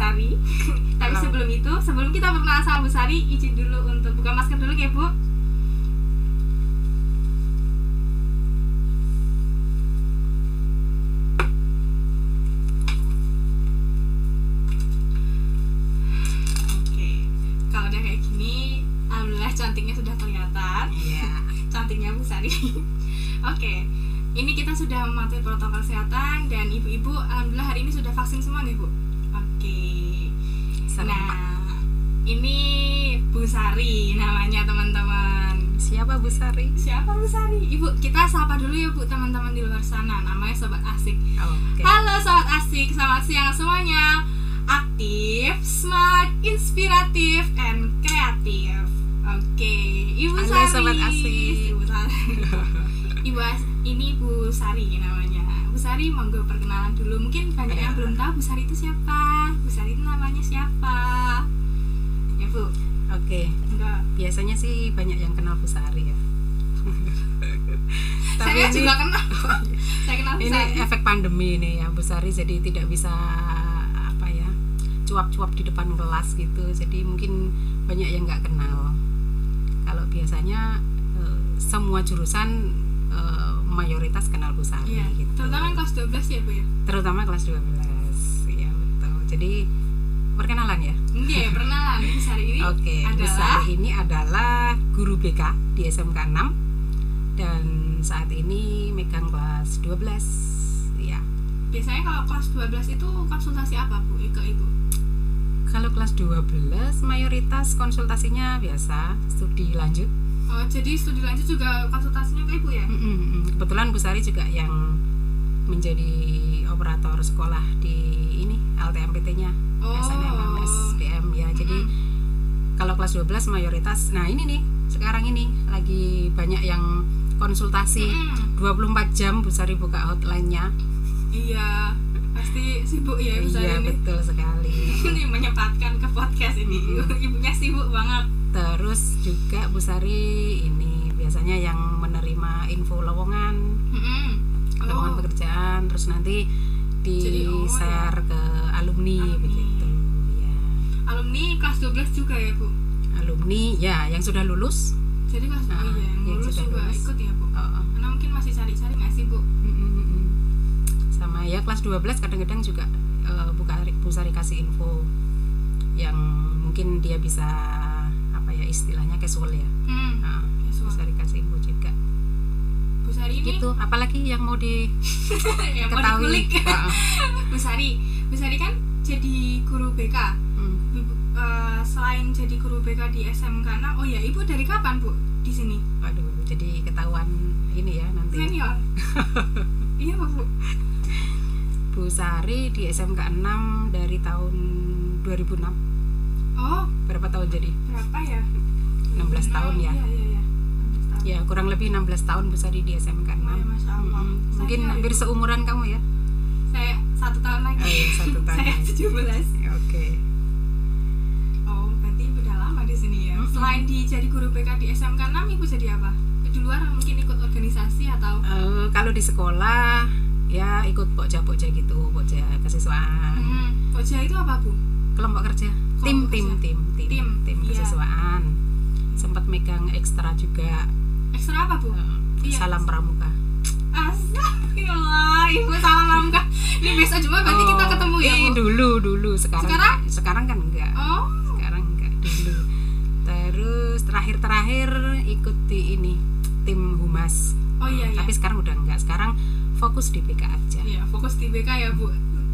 Ibu Sari Tapi Halo. sebelum itu, sebelum kita berkenalan sama Bu Sari Izin dulu untuk buka masker dulu ya Bu Oke, kalau udah kayak gini, alhamdulillah cantiknya sudah kelihatan. Iya. Cantiknya Bu Sari. Oke, ini kita sudah mematuhi protokol kesehatan dan ibu-ibu alhamdulillah hari ini sudah vaksin semua nih Bu. Oke. Selamat. Nah, ini Bu Sari namanya teman-teman. Siapa Bu Sari? Siapa Bu Sari? Ibu, kita sapa dulu ya Bu teman-teman di luar sana. Namanya Sobat Asik. Oke. Halo Sobat Asik, selamat siang semuanya Aktif, smart, inspiratif, and kreatif Oke, Ibu Halo, Sari Sobat Asik. Ibu Sari Ibu As- ini Bu Sari namanya Bu Sari monggo perkenalan dulu Mungkin banyak yang Ya. belum tahu Bu Sari itu siapa Bu Sari itu namanya siapa Ya Bu, Oke. enggak Biasanya sih banyak yang kenal Bu Sari ya. Tapi Saya ini, juga kenal Saya kenal Bu ini efek pandemi nih ya Bu Sari jadi tidak bisa apa ya cuap-cuap di depan kelas gitu. Jadi mungkin banyak yang nggak kenal. Kalau biasanya eh, semua jurusan eh, mayoritas kenal Bu Sari Iya, gitu. terutama kelas 12 ya Bu ya? Terutama kelas 12 ya betul. Jadi perkenalan ya? Iya, ya, perkenalan. Bu Sari ini oke Bu adalah Sari ini adalah guru BK di SMK 6 dan saat ini megang kelas 12 ya Biasanya kalau kelas 12 itu konsultasi apa Bu ke Ibu? kalau kelas 12 mayoritas konsultasinya biasa studi lanjut Oh, jadi studi lanjut juga konsultasinya ke Ibu ya? Mm-mm. kebetulan Bu Sari juga yang menjadi operator sekolah di ini LTMPT-nya Oh. SNMM SDM ya jadi Mm-mm. kalau kelas 12 mayoritas nah ini nih sekarang ini lagi banyak yang konsultasi Mm-mm. 24 jam Bu Sari buka hotline-nya Iya, pasti sibuk ya Ibu Sari iya ini. betul sekali Ini menyempatkan ke podcast ini. Mm-mm. Ibu- Ibunya sibuk banget. Terus juga Bu Sari ini biasanya yang menerima info lowongan lowongan Oh, pekerjaan terus nanti di Jadi, oh, share ke alumni, Alumni. begitu ya alumni kelas 12 juga ya Bu? alumni ya yang sudah lulus Jadi kelas Ah, oh iya, yang yang lulus sudah juga lulus. ikut ya Bu? oh, oh. Karena mungkin masih cari-cari nggak sih Bu? Mm-mm-mm. sama ya kelas 12 kadang-kadang juga eh, Bu Kari- Bu Sari kasih info yang mungkin dia bisa ya istilahnya casual ya Hmm. nah, ya, Bu. Sari kasih info juga Bu Sari ini gitu apalagi yang mau yang mau dikulik. Ah. Bu Sari, Bu Sari kan jadi guru BK. Hmm. Ibu, eh, selain jadi guru BK di SMK 6, oh ya ibu dari kapan bu di sini? waduh jadi ketahuan ini ya nanti Senior. iya bu. Bu Sari di SMK 6 dari tahun 2006 Oh berapa tahun jadi berapa ya? 16 tahun ya Iya iya iya. 16 tahun. ya kurang lebih 16 tahun Bu Sari di SMK 6 Oh, ya, Masya Allah. Mm-mm. mungkin Senior, hampir seumuran kamu ya Saya satu tahun lagi. Oh, iya, satu tahun Saya lagi. 17 Ya, oke Oh berarti udah lama di sini ya. Mm-mm. Selain di jadi guru BK di SMK 6, ibu jadi apa? Di luar mungkin ikut organisasi atau? Eh, kalau di sekolah ya ikut pokja-pokja gitu pokja kesiswaan Hmm. Koja itu apa bu? kelompok kerja tim tim tim tim Tim, tim iya. kesiswaan sempat megang ekstra juga Ekstra apa bu? eh, Iya. salam pramuka Astagfirullah, ibu salah pramuka. Ini besok cuma berarti kita Oh, ketemu ya eh, bu. dulu dulu sekarang Sekarang? sekarang kan enggak Oh, sekarang enggak dulu terus terakhir terakhir ikut di ini tim humas oh iya iya. tapi sekarang udah enggak sekarang fokus di BK aja Iya, fokus di BK ya bu.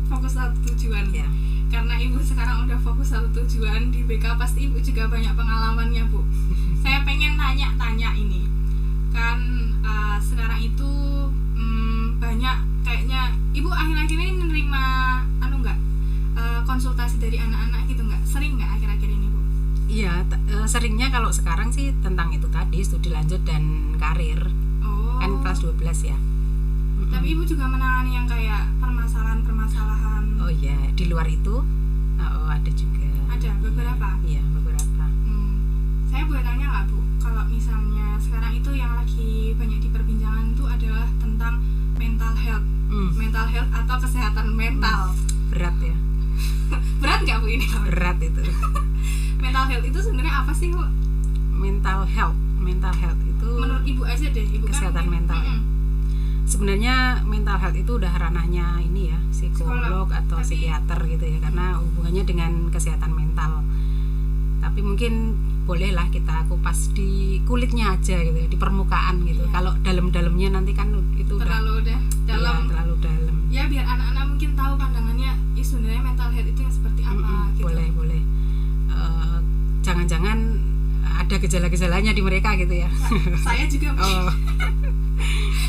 Fokus satu tujuan. ya Karena ibu sekarang udah fokus satu tujuan di BK, pasti ibu juga banyak pengalamannya bu. Saya pengen nanya-tanya ini, kan eh, sekarang itu mm, banyak kayaknya ibu akhir-akhir ini menerima anu nggak eh, konsultasi dari anak-anak gitu nggak? Sering nggak akhir-akhir ini bu? Iya, eh, seringnya kalau sekarang sih tentang itu tadi studi lanjut dan karir Oh. kan kelas 12 ya. Tapi ibu juga menangani yang kayak Oh iya, di luar itu oh, ada juga Ada beberapa? iya beberapa Hmm, saya boleh tanya nggak bu, kalau misalnya sekarang itu yang lagi banyak diperbincangkan itu adalah tentang mental health, Hmm, mental health atau kesehatan mental. berat ya Berat nggak bu ini? berat itu mental health itu sebenarnya apa sih bu? mental health mental health itu Menurut ibu aja deh, ibu kan Kesehatan mungkin- mental ya? Sebenarnya mental health itu udah ranahnya ini ya psikolog Psikolog, atau tapi- psikiater gitu ya karena hubungannya dengan kesehatan mental tapi mungkin bolehlah kita kupas di kulitnya aja gitu ya di permukaan gitu Iya. kalau dalam-dalamnya nanti kan itu udah Terlalu udah iya, dalam. terlalu dalam Ya biar anak-anak mungkin tahu pandangannya, ih sebenarnya mental health itu yang seperti apa Mm-mm, gitu. boleh boleh Eh, jangan-jangan ada gejala-gejalanya di mereka gitu ya Saya juga. Oh.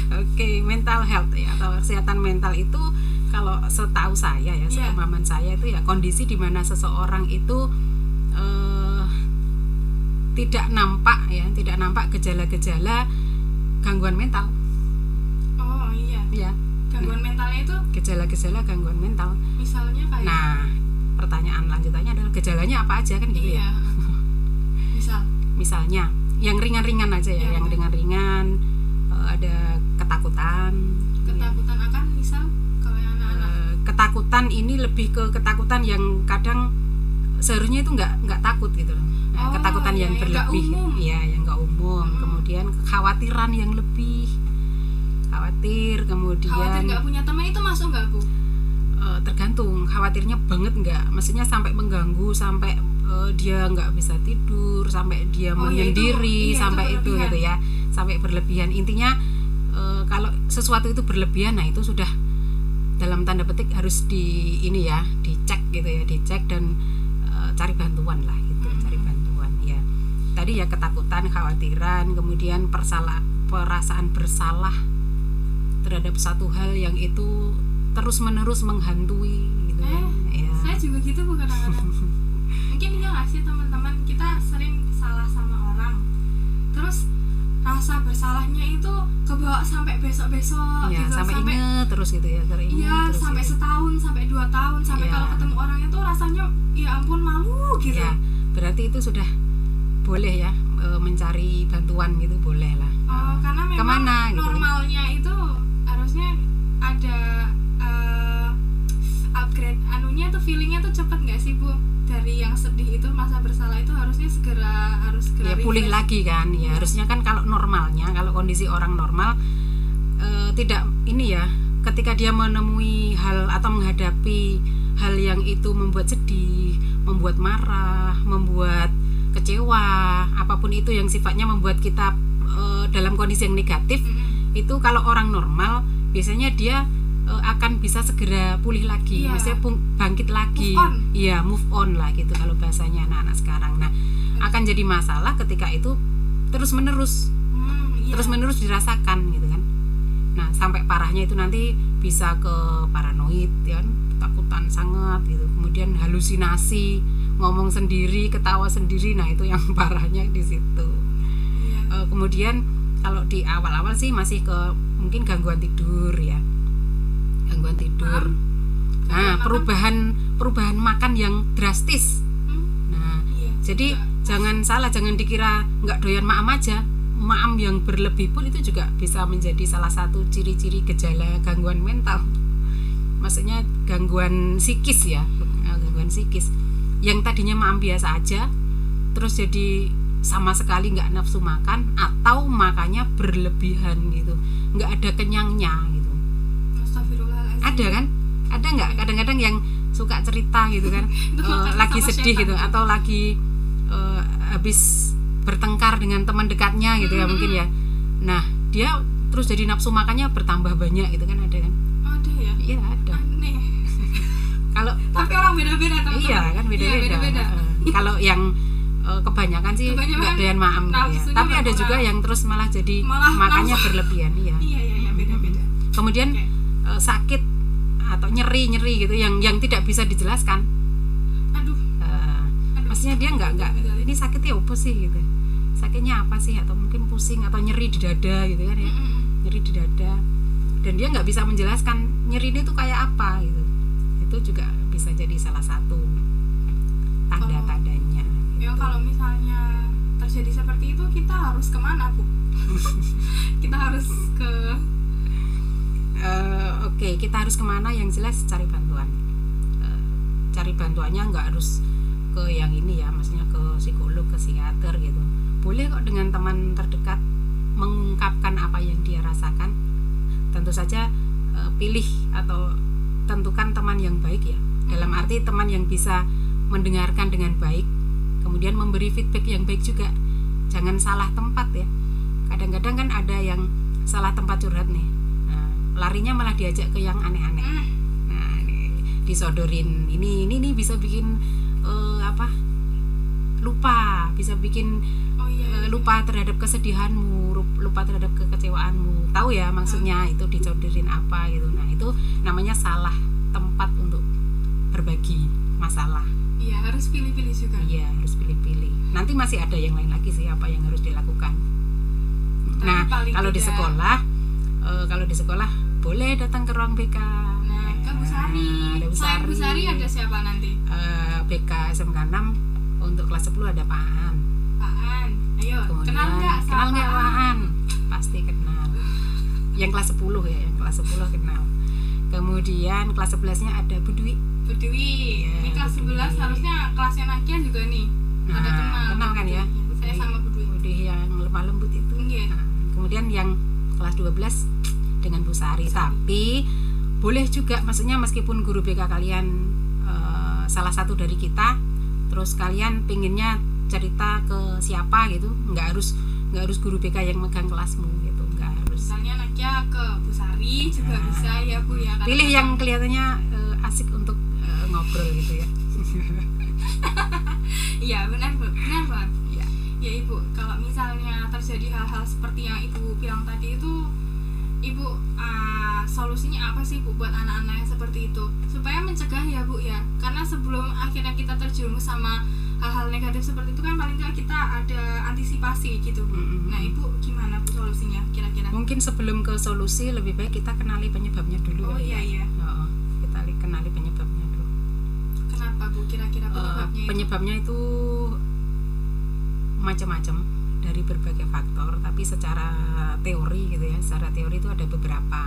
Oke, mental health ya atau kesehatan mental itu kalau setahu saya ya, Iya. sepemahaman saya itu ya kondisi di mana seseorang itu eh, tidak nampak ya, tidak nampak gejala-gejala gangguan mental, Oh iya, ya, gangguan mentalnya itu gejala-gejala gangguan mental. misalnya kayak Nah, pertanyaan lanjutannya adalah gejalanya apa aja kan gitu iya. ya? Misal, Misalnya, yang ringan-ringan aja ya, Iya, yang ringan. ringan-ringan eh, ada ketakutan, ya. ketakutan akan misal kalau yang anak-anak Eh, ketakutan ini lebih ke ketakutan yang kadang seharusnya itu nggak nggak takut gitu loh Nah, Oh, ketakutan iya, yang nggak berlebih umum. iya yang nggak umum Mm. kemudian kekhawatiran yang lebih khawatir kemudian khawatir nggak punya teman itu masuk nggak bu? eh, tergantung khawatirnya banget nggak maksudnya sampai mengganggu sampai eh, dia nggak bisa tidur sampai dia Oh, ya, itu- menyendiri iya, itu sampai itu berlebihan. gitu ya sampai berlebihan intinya eh, kalau sesuatu itu berlebihan nah itu sudah dalam tanda petik harus di ini ya dicek gitu ya dicek dan eh, cari bantuan lah gitu Hmm. cari bantuan ya tadi ya ketakutan khawatiran kemudian persalah perasaan bersalah terhadap satu hal yang itu terus menerus menghantui gitu kan Eh, ya Saya juga gitu bu kadang-kadang. Mungkin iya nggak sih teman-teman kita sering salah sama orang, terus rasa bersalahnya itu kebawa sampai besok-besok ya gitu, sampai, inget terus gitu ya teringat Iya, terus sampai gitu. setahun, sampai dua tahun, sampai Iya. kalau ketemu orang itu rasanya ya ampun malu gitu. ya berarti itu sudah boleh ya e, mencari bantuan gitu boleh lah Oh, karena memang Ke mana gitu? normalnya itu harusnya ada upgrade anunya tuh feelingnya tuh cepet nggak sih bu dari yang sedih itu masa bersalah itu harusnya segera harus segera ya pulih refresh. lagi kan ya Iya. harusnya kan kalau normalnya kalau kondisi orang normal eh, tidak ini ya ketika dia menemui hal atau menghadapi hal yang itu membuat sedih membuat marah membuat kecewa apa pun itu yang sifatnya membuat kita eh, dalam kondisi yang negatif Mm-mm. itu kalau orang normal biasanya dia eh, akan bisa segera pulih lagi, Iya. maksudnya bangkit lagi, Move iya move on lah gitu kalau bahasanya anak-anak sekarang. Nah akan jadi masalah ketika itu terus menerus, Hmm, iya. terus menerus dirasakan gitu kan. Nah sampai parahnya itu nanti bisa ke paranoid, ya kan, ketakutan sangat gitu, kemudian halusinasi, ngomong sendiri, ketawa sendiri, nah itu yang parahnya di situ. Iya. Eh, kemudian kalau di awal-awal sih masih ke mungkin gangguan tidur ya gangguan tidur Makan. nah perubahan perubahan makan yang drastis Hmm, nah iya. jadi Juga. jangan salah jangan dikira nggak doyan maam aja maam yang berlebih pun itu juga bisa menjadi salah satu ciri-ciri gejala gangguan mental maksudnya gangguan psikis ya eh, gangguan psikis yang tadinya maam biasa aja terus jadi sama sekali nggak nafsu makan atau makannya berlebihan gitu nggak ada kenyangnya gitu. Ada kan? Ada nggak? Kadang-kadang yang suka cerita gitu kan? Makan lagi sedih gitu atau lagi eh, habis bertengkar dengan teman dekatnya gitu ya Mm-mm. mungkin ya. Nah dia terus jadi nafsu makannya bertambah banyak gitu kan? Ada kan? Ada ya? Iya ada. Aneh. Kalau tapi orang beda-beda iya kan Iya, beda-beda, beda-beda. Eh, kalau yang eh, kebanyakan sih nggak doyan maam gitu ya. tapi ada juga yang terus malah jadi Malah makannya nafsu. berlebihan iya. Iya iya iya beda-beda. Kemudian eh, sakit atau nyeri nyeri gitu yang yang tidak bisa dijelaskan. Aduh. Eh, aduh. maksudnya dia nggak nggak ini sakitnya apa sih? gitu. Sakitnya apa sih? atau mungkin pusing atau nyeri di dada gitu kan ya. Nyeri di dada. Dan dia nggak bisa menjelaskan nyeri itu kayak apa gitu. Itu juga bisa jadi salah satu tanda-tandanya ya kalau misalnya terjadi seperti itu kita harus ke mana bu? Kita harus ke oke kita harus ke mana? Yang jelas cari bantuan. Eh, cari bantuannya nggak harus ke yang ini ya maksudnya ke psikolog ke psikiater gitu. Boleh kok dengan teman terdekat mengungkapkan apa yang dia rasakan. Tentu saja eh, pilih atau tentukan teman yang baik ya. Dalam arti teman yang bisa mendengarkan dengan baik kemudian memberi feedback yang baik juga. Jangan salah tempat ya. Kadang-kadang kan ada yang salah tempat curhat nih larinya malah diajak ke yang aneh-aneh. Hmm, nah ini disodorin ini ini nih bisa bikin eh, apa? Lupa bisa bikin oh iya eh, lupa terhadap kesedihanmu lupa terhadap kekecewaanmu. Tahu ya maksudnya itu dicodorin apa gitu. Nah itu namanya salah tempat untuk berbagi masalah. Iya harus pilih-pilih juga. Iya harus pilih-pilih. Nanti masih ada yang lain lagi sih apa yang harus dilakukan. Nah paling kalau di sekolah eh, kalau di sekolah boleh datang ke ruang BK nah ke Bu Sari. Nah, ada Bu selain Bu Sari. Sari. ada siapa nanti? Eh, BK SMK 6 untuk kelas 10 ada Pak An. Pak An ayo kemudian kenal nggak kenal nggak Pak An? Pasti kenal. Yang kelas 10 ya yang kelas 10 kenal. Kemudian kelas 11 nya ada Bu Dwi. Bu Dewi Iya, ini kelas Bu 11 Dewi. harusnya kelasnya Nakia juga nih. Ada Nah, kenal. kenal kan ya? Bu Dewi. saya sama Bu Dewi Bu Dwi yang lemah lembut itu. Iya. Nah, kemudian yang kelas 12 dengan Bu Sari. Tapi boleh juga maksudnya meskipun guru BK kalian eh, salah satu dari kita terus kalian pinginnya cerita ke siapa gitu nggak harus nggak harus guru BK yang megang kelasmu gitu nggak harus. Misalnya Nakia ke Bu Sari juga Nah. bisa ya Bu ya. Karena pilih memang- yang kelihatannya eh, asik untuk eh, ngobrol gitu ya. Iya benar Bu. Benar banget. Ya ya Ibu kalau misalnya terjadi hal-hal seperti yang Ibu bilang tadi itu Ibu ah, solusinya apa sih Bu buat anak-anak yang seperti itu? Supaya mencegah ya Bu ya. Karena sebelum akhirnya kita terjerumus sama hal-hal negatif seperti itu kan paling nggak kita ada antisipasi gitu Bu. Mm-mm. nah Ibu gimana Bu solusinya kira-kira? Mungkin sebelum ke solusi lebih baik kita kenali penyebabnya dulu oh kali iya ya. iya Oh, kita li- kenali penyebabnya dulu. Kenapa Bu kira-kira Eh, penyebabnya itu? penyebabnya itu macam-macam dari berbagai faktor tapi secara teori gitu ya secara teori itu ada beberapa.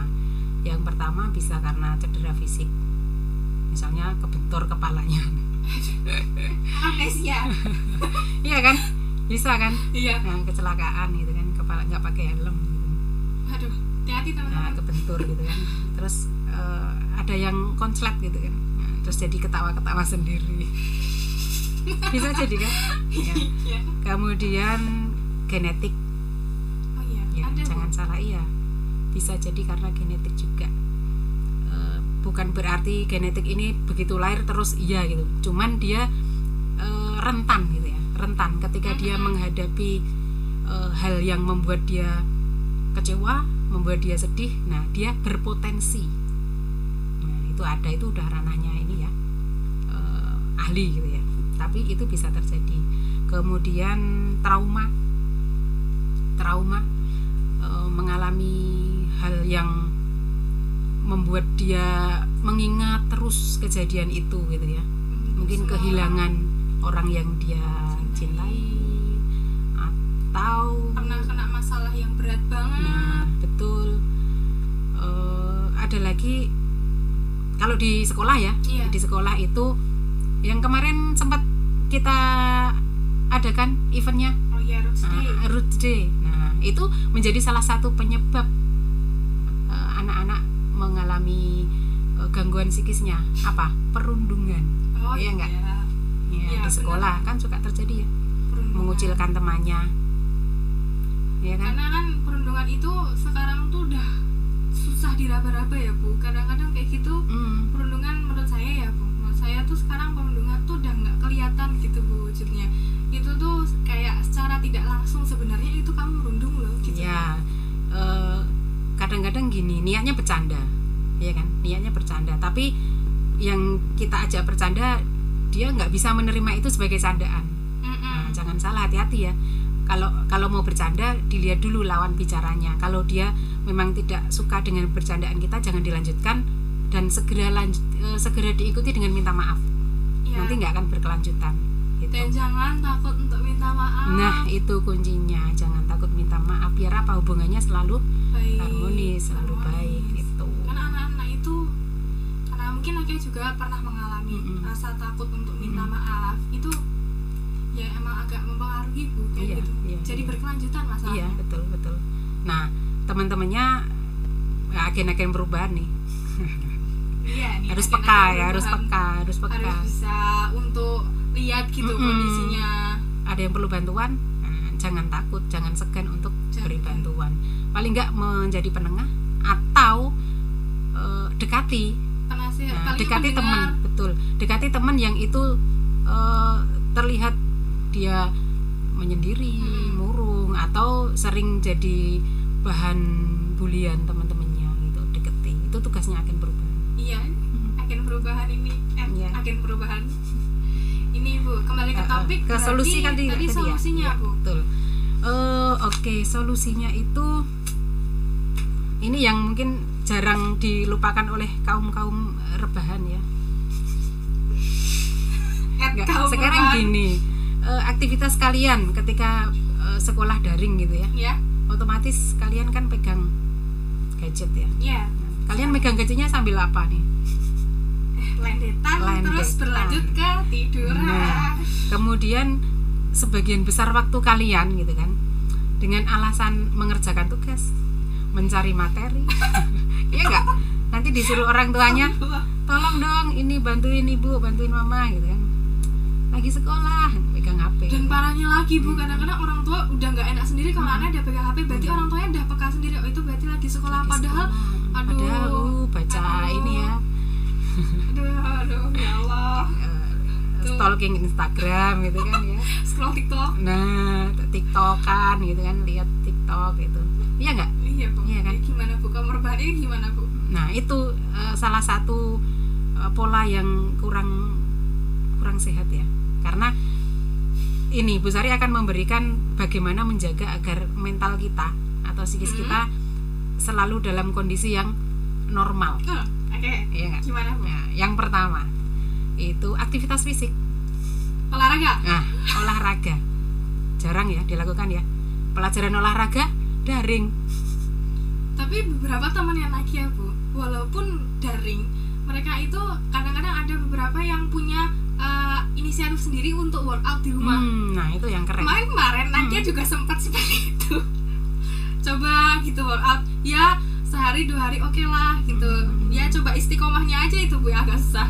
Yang pertama bisa karena cedera fisik. Misalnya kebentur kepalanya. Amnesia. Iya kan? Bisa kan? Iya. Nah, kecelakaan gitu kan kepala nggak pakai helm gitu. Aduh hati-hati nah kebentur gitu kan. Terus eh, ada yang konslet gitu kan. Nah, terus jadi ketawa-ketawa sendiri. Bisa jadi kan? Ya. iya. Kemudian genetik. Oh iya ya ada Bu. jangan salah iya. Bisa jadi karena genetik juga. Eh, bukan berarti genetik ini begitu lahir terus iya gitu. Cuman dia eh, rentan gitu ya rentan. Ketika dia menghadapi eh, hal yang membuat dia kecewa membuat dia sedih nah dia berpotensi. Nah itu ada itu udah ranahnya ini ya eh, ahli gitu ya. Tapi itu bisa terjadi. Kemudian trauma trauma eh, mengalami hal yang membuat dia mengingat terus kejadian itu gitu ya mungkin Semua kehilangan orang yang dia Cintai. cintai atau pernah kena masalah yang berat banget Nah, betul. Eh, ada lagi kalau di sekolah ya, Iya. di sekolah itu yang kemarin sempat kita adakan eventnya oh iya Roots Day uh, Root Day. Itu menjadi salah satu penyebab eh, anak-anak mengalami eh, gangguan psikisnya. Apa? Perundungan. oh iya nggak? iya. Ya, Iya, di sekolah kan suka terjadi ya, Perundungan. mengucilkan temannya. Iya kan? karena kan perundungan itu sekarang tuh udah susah diraba-raba ya bu kadang-kadang kayak gitu Hmm. perundungan menurut saya ya bu menurut saya tuh sekarang perundungan tuh udah nggak kelihatan gitu bu wujudnya itu tuh kayak secara tidak langsung sebenarnya itu kamu merundung loh gitu. Ya eh, kadang-kadang gini niatnya bercanda ya kan? Niatnya bercanda tapi yang kita ajak bercanda dia nggak bisa menerima itu sebagai candaan. Mm-mm. nah, jangan salah hati-hati ya. Kalau kalau mau bercanda dilihat dulu lawan bicaranya. Kalau dia memang tidak suka dengan bercandaan kita jangan dilanjutkan dan segera lanjut eh, segera diikuti dengan minta maaf. Iya. nanti nggak akan berkelanjutan gitu. dan jangan takut untuk minta maaf nah itu kuncinya jangan takut minta maaf biar apa hubungannya selalu baik harmonis selalu baik harmonis. itu karena anak-anak itu karena mungkin Akia juga pernah mengalami Mm-mm. rasa takut untuk minta Mm-mm. maaf itu ya emang agak mempengaruhi bu kayak Iya, gitu iya, jadi iya. berkelanjutan masalahnya iya betul betul nah teman-temannya agen-agen perubahan nih Iya, nih, harus peka ya harus peka harus peka harus bisa untuk lihat gitu Mm-mm. kondisinya. Ada yang perlu bantuan? Nah, jangan takut jangan segan untuk Jangan. beri bantuan. Paling nggak menjadi penengah atau eh, dekati. Penasihat Nah, dekati teman betul. Dekati teman yang itu eh, terlihat dia menyendiri Hmm. murung atau sering jadi bahan bulian teman-temannya gitu deketi. Itu tugasnya agen perubahan. Iya agen perubahan ini eh, Iya. agen perubahan ini bu. Kembali ke topik ke solusi tadi tadi tadi ya? solusinya bu. Betul. Eh, oke solusinya itu ini yang mungkin jarang dilupakan oleh kaum kaum rebahan ya. Nggak, sekarang perubahan. gini eh, aktivitas kalian ketika eh, sekolah daring gitu ya ya. otomatis kalian kan pegang gadget ya. Ya. Kalian megang gadgetnya sambil apa nih lendetan Lendetan. terus berlanjut ke tiduran Nah. kemudian sebagian besar waktu kalian gitu kan dengan alasan mengerjakan tugas mencari materi iya nggak nanti disuruh orang tuanya tolong dong ini bantuin ibu bantuin mama gitu kan lagi sekolah pegang hp dan parahnya lagi bu Hmm. kadang-kadang orang tua udah nggak enak sendiri kalau Hmm. anaknya udah pegang HP berarti orang tuanya udah peka sendiri oh itu berarti lagi sekolah Lagi padahal sekolah. aduh, padahal uh, baca aduh. ini ya aduh aduh ya Allah. Stalking Instagram gitu kan ya. Scroll TikTok. Nah tiktokan gitu kan lihat tiktok gitu. Iya nggak? Iya bu. Iya kan? Gimana bu? Kamu rebahan ini gimana bu? Nah, itu eh, salah satu eh, pola yang kurang kurang sehat ya. Karena ini Bu Sari akan memberikan bagaimana menjaga agar mental kita atau psikis Hmm. kita selalu dalam kondisi yang normal. Hmm, oke Iya nggak? gimana bu Nah, yang pertama itu aktivitas fisik. olahraga Nah, olahraga. Jarang ya dilakukan ya. Pelajaran olahraga daring. tapi beberapa teman yang lagi ya bu walaupun daring mereka itu kadang-kadang ada beberapa yang punya eh, inisiatif sendiri untuk workout di rumah Hmm, nah, itu yang keren. kemarin-kemarin Nakia juga sempat seperti itu coba gitu workout ya sehari dua hari oke lah gitu. Ya coba istiqomahnya aja itu bu ya agak susah.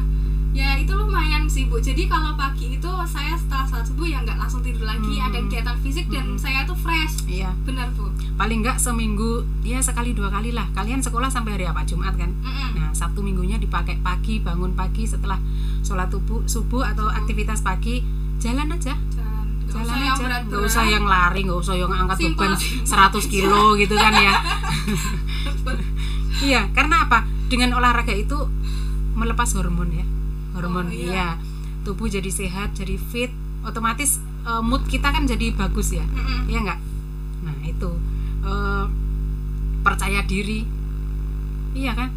Ya itu lumayan sih bu. Jadi kalau pagi itu saya setelah saat subuh ya nggak langsung tidur lagi. Hmm. ada kegiatan fisik dan Hmm. saya tuh fresh. Iya. benar bu. Paling nggak seminggu ya sekali dua kali lah. Kalian sekolah sampai hari apa? Jumat kan? Mm-mm. nah Sabtu minggunya dipakai pagi bangun pagi setelah sholat subuh subuh atau aktivitas pagi. Jalan aja. Jalan jalan usah aja nggak usah yang lari nggak usah yang angkat beban simple 100 kilo gitu kan ya iya karena apa dengan olahraga itu melepas hormon ya hormon Oh, iya. iya tubuh jadi sehat jadi fit otomatis eh, mood kita kan jadi bagus ya Mm-mm. Iya nggak? Nah itu eh, percaya diri, iya kan?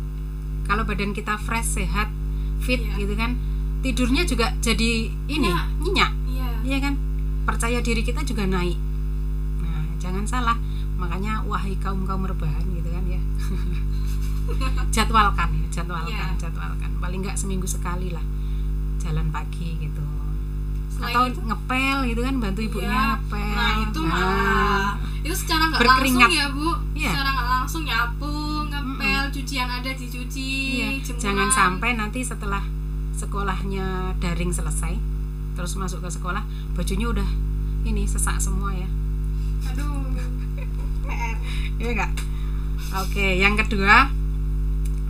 Kalau badan kita fresh, sehat, fit Iya. gitu kan, tidurnya juga jadi ini Nyenyak. nyenyak, iya iya kan? Percaya diri kita juga naik. Nah jangan salah, makanya wahai kaum kaum rebahan gitu kan ya, jadwalkan ya, jadwalkan, Iya. jadwalkan. Paling nggak seminggu sekali lah, jalan pagi gitu. Selain Atau itu, ngepel gitu kan, bantu ibunya Iya. ngepel. nah itu Nah, malah itu secara nggak langsung ya bu Iya. secara nggak langsung nyapu ngepel cucian ada dicuci Iya, jemuran. jangan sampai nanti setelah sekolahnya daring selesai terus masuk ke sekolah bajunya udah ini sesak semua ya. Aduh PR iya enggak oke yang kedua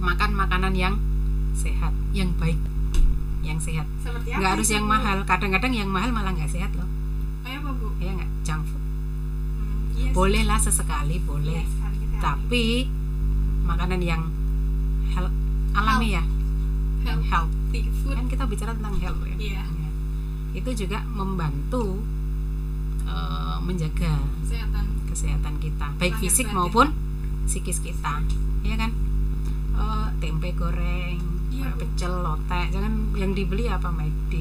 makan makanan yang sehat yang baik yang sehat. Seperti nggak harus itu, yang mahal kadang-kadang yang mahal malah nggak sehat loh. Kayak apa bu? Ya nggak? Junk food. Hmm, iya sih. boleh lah sesekali Iya, boleh sekali kita tapi makanan yang health, alami ya? Health healthy food. Kan kita bicara tentang health ya? Iya. Ya. Itu juga membantu eh, menjaga kesehatan. kesehatan kita baik fisik maupun psikis kita. Ya kan? Eh, tempe goreng Iya, pecel lotek jangan yang dibeli apa McD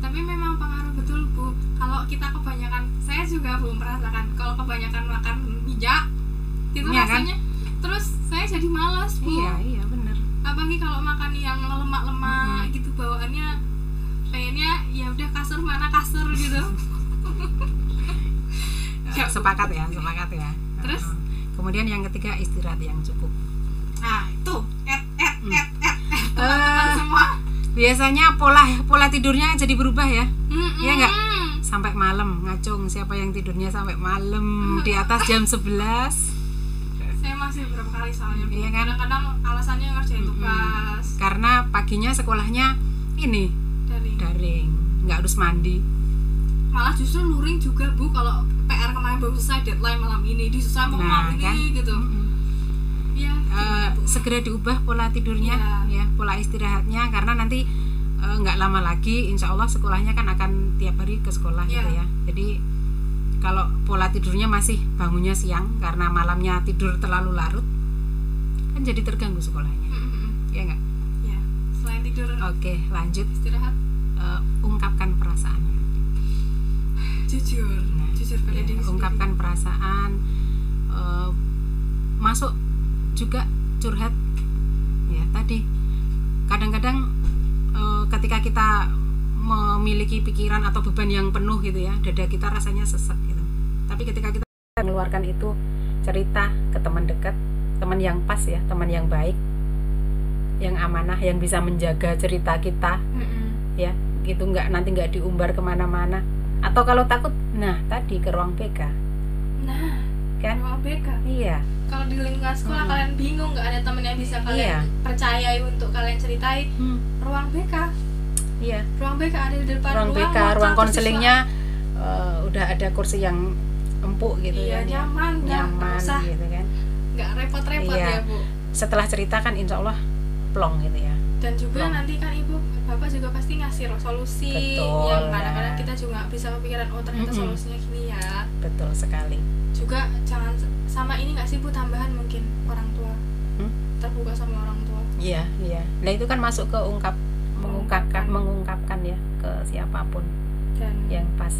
tapi memang pengaruh betul bu. Kalau kita kebanyakan saya juga bu merasakan kalau kebanyakan makan minyak itu Iya, kan? rasanya terus saya jadi malas bu. Iya iya bener. Apalagi kalau makan yang lemak-lemak gitu bawaannya pengennya ya udah kasur mana kasur gitu. Ya, sepakat ya sepakat ya. Terus? Eh, kemudian yang ketiga istirahat yang cukup. Nah itu. Et et Hmm. et et. Et teman-teman Eh, semua. biasanya pola pola tidurnya jadi berubah ya? Mm-mm. Iya nggak? sampai malam ngacung siapa yang tidurnya sampai malam di atas jam 11 saya masih beberapa kali soalnya. Iya kan? kadang-kadang alasannya ngerjain tugas. Karena paginya sekolahnya ini dari daring. Nggak harus mandi. Malah justru luring juga bu kalau PR kemarin baru selesai deadline malam ini disusahin mau Nah, malam kan? ini gitu. Mm-mm. ya Eh, segera diubah pola tidurnya Iya. ya pola istirahatnya karena nanti eh, nggak lama lagi insya Allah sekolahnya kan akan tiap hari ke sekolah gitu Iya. ya. Jadi kalau pola tidurnya masih bangunnya siang karena malamnya tidur terlalu larut kan jadi terganggu sekolahnya. Ya nggak? ya selain tidur. Oke lanjut. Istirahat. Eh, ungkapkan perasaannya jujur Nah, jujur pada ya, diri sendiri. ungkapkan perasaan eh, masuk juga curhat. Ya tadi. Kadang-kadang eh, ketika kita memiliki pikiran atau beban yang penuh gitu ya dada kita rasanya sesek gitu. Tapi ketika kita mengeluarkan itu cerita ke teman dekat teman yang pas ya teman yang baik yang amanah yang bisa menjaga cerita kita Mm-mm. ya gitu nggak nanti nggak diumbar ke mana-mana atau kalau takut nah tadi ke ruang PK nah kan ruang BK iya kalau di lingkungan sekolah Hmm. kalian bingung nggak ada temen yang bisa Iya. kalian percayai untuk kalian ceritai ruang BK iya ruang BK ada di depan ruang BK ruang siswa. konselingnya eh, udah ada kursi yang empuk gitu iya kan ya. nyaman nggak nyaman usah gitu kan nggak repot-repot Iya. ya bu setelah cerita kan insya Allah plong gitu ya dan juga Belum. nanti kan ibu bapak juga pasti ngasih solusi Betul. yang kadang-kadang kita juga bisa kepikiran oh ternyata Mm-mm. solusinya gini ya betul sekali juga jangan sama ini nggak sih bu tambahan mungkin orang tua Hmm? terbuka sama orang tua iya iya nah itu kan masuk ke ungkap mengungkapkan mengungkapkan ya ke siapa pun dan yang pas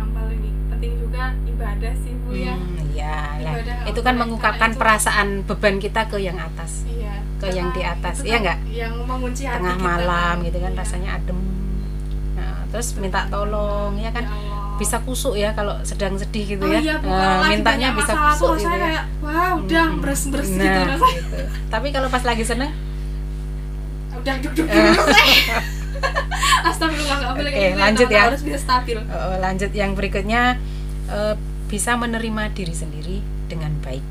yang paling penting juga ibadah sih bu ya. Hmm, iya lah. Ibadah itu kan mengungkapkan itu- perasaan beban kita ke yang atas. Iya. Ke yang di atas, iya kan nggak? yang mengunci hati tengah kita malam gitu kan Iya. rasanya adem. Nah, terus minta tolong ya kan? Ya bisa kusuk ya kalau sedang sedih gitu oh ya. iya Nah, mintanya bisa masalah kusuk gitu ya. kayak wah udah Mm-mm. beres beres nah, gitu rasanya. gitu. tapi kalau pas lagi seneng? Udah duduk duduk dulu Astagfirullah nggak boleh lanjut ya. harus bisa stabil. Eh, lanjut yang berikutnya eh, bisa menerima diri sendiri dengan baik.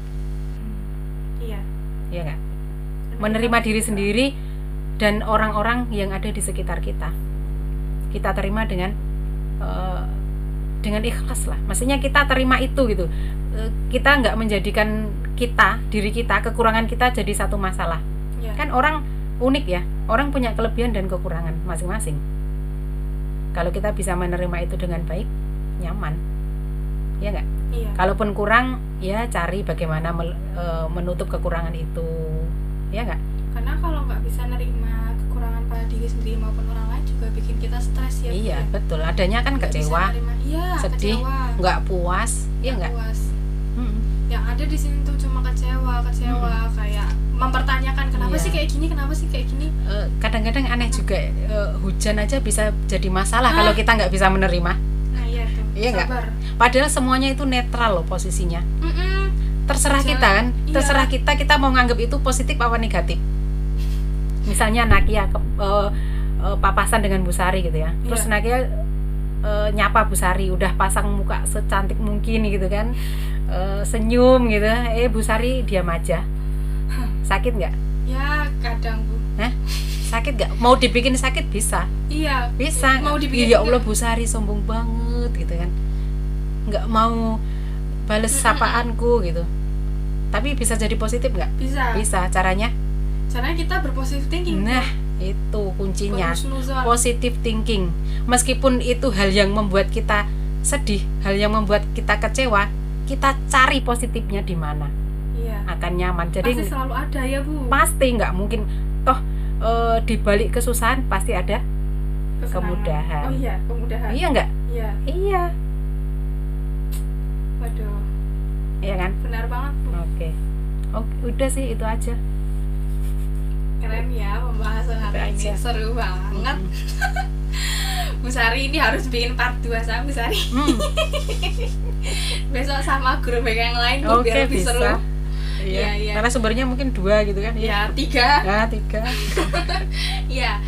Iya. Ya kan menerima diri sendiri dan orang-orang yang ada di sekitar kita. Kita terima dengan eh, dengan ikhlas lah. Maksudnya kita terima itu gitu. Eh, kita nggak menjadikan kita diri kita kekurangan kita jadi satu masalah. Iya. kan orang unik ya. Orang punya kelebihan dan kekurangan masing-masing kalau kita bisa menerima itu dengan baik nyaman. Ya nggak? Iya. Kalaupun kurang ya cari bagaimana mel- eh, menutup kekurangan itu. Ya nggak? Karena kalau nggak bisa nerima kekurangan pada diri sendiri maupun orang lain juga bikin kita stres ya iya ya. betul. Adanya kan bisa kecewa. nerima. iya sedih, nggak puas. Ya nggak puas. Mm-mm. yang ada di sini tuh cuma kecewa kecewa kayak mempertanyakan kenapa Iya. sih kayak gini kenapa sih kayak gini Eh, kadang-kadang aneh juga eh, hujan aja bisa jadi masalah Ah. kalau kita nggak bisa menerima nah iya tuh Iya nggak? sabar padahal semuanya itu netral loh posisinya Mm-mm. terserah Jangan- kita kan iya. terserah kita kita mau nganggap itu positif apa negatif misalnya Nakia ke, eh, eh, papasan dengan Bu Sari gitu ya terus Iya. Nakia eh, nyapa Bu Sari udah pasang muka secantik mungkin gitu kan Eh, senyum gitu. Eh Bu Sari diam aja. Sakit nggak? Ya kadang bu. Hah? sakit nggak? Mau dibikin sakit bisa. Iya. Bisa. Mau dibikin ya. Allah Bu Sari sombong banget gitu kan. Nggak mau bales sapaanku gitu. Tapi bisa jadi positif nggak? Bisa. Bisa. Caranya? Caranya kita berpositif thinking nah itu kuncinya. Positive thinking. Meskipun itu hal yang membuat kita sedih hal yang membuat kita kecewa kita cari positifnya di mana Iya. akan nyaman jadi Pasti selalu ada ya bu. pasti nggak mungkin toh eh, di balik kesusahan pasti ada Kesenangan. kemudahan. Oh iya kemudahan. iya nggak Iya. iya Waduh iya kan benar banget bu. oke oke udah sih itu aja Keren ya pembahasan hari ini aja. seru banget. Bu Sari ini harus bikin part 2 sama Bu Sari. Hmm, Besok sama guru BK yang lain oke biar lebih bisa seru. iya Iya, iya. karena sumbernya mungkin dua gitu kan Ya tiga. ya tiga Ya,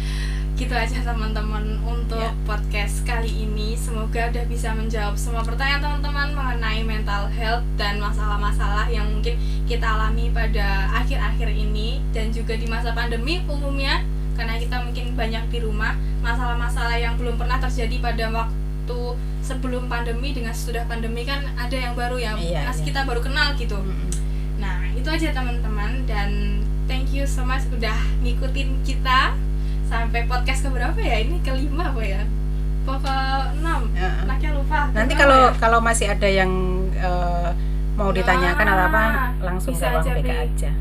gitu aja teman-teman untuk Ya. podcast kali ini. Semoga udah bisa menjawab semua pertanyaan teman-teman mengenai mental health dan masalah-masalah yang mungkin kita alami pada akhir-akhir ini dan juga di masa pandemi umumnya karena kita mungkin banyak di rumah. Masalah-masalah yang belum pernah terjadi pada waktu sebelum pandemi dengan sudah pandemi kan ada yang baru ya. Iya, Mas iya. kita baru kenal gitu. Mm-mm. Nah, itu aja teman-teman dan thank you so much udah ngikutin kita sampai podcast keberapa ya? Ini kelima apa ya? Pokok 6. Heeh. Anaknya lupa. nanti kalau ya? kalau masih ada yang eh, mau ditanyakan atau apa Nah, langsung ke bisa aja, Bi. aja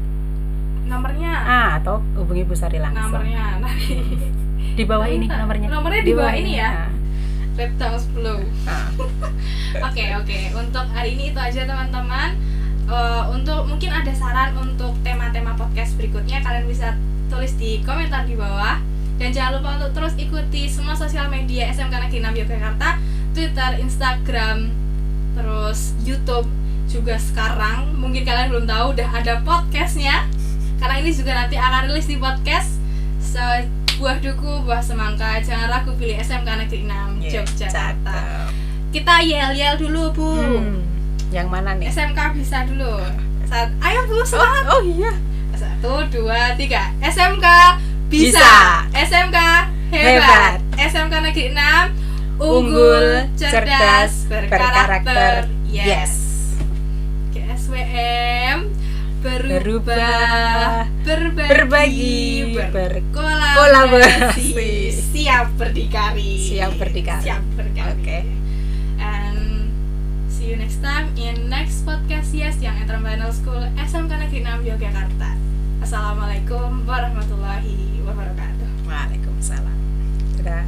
nomornya ah atau hubungi Bu Sari langsung nomornya nanti di bawah ini Bentar. nomornya Nomornya di bawah ini ya? Thumbs below. ah. Oke oke untuk hari ini itu aja teman-teman. Eh, untuk mungkin ada saran untuk tema-tema podcast berikutnya kalian bisa tulis di komentar di bawah dan jangan lupa untuk terus ikuti semua sosial media SMK Negeri 6 Yogyakarta, Twitter, Instagram, terus YouTube juga sekarang mungkin kalian belum tahu udah ada podcastnya karena ini juga nanti akan rilis di podcast sebuah duku buah semangka jangan ragu pilih SMK Negeri 6 Iya, Yogyakarta. cakep. kita yel yel dulu bu. Hmm, yang mana nih? SMK bisa dulu. Saat, ayo bu oh, semangat. oh iya. Satu dua tiga. SMK bisa, Bisa. SMK hebat. Hebat. SMK Negeri 6 unggul, cerdas, cerdas berkarakter, yes, yes. Oke, SWM berubah, Berubah, berbagi, berbagi berkolaborasi, siap berdikari, Siap berdikari. siap berdikari. Oke. And see you next time in next podcast Yes yang International School SMK Negeri 6 Yogyakarta. Assalamualaikum warahmatullahi wabarakatuh. Waalaikumsalam. Dadah.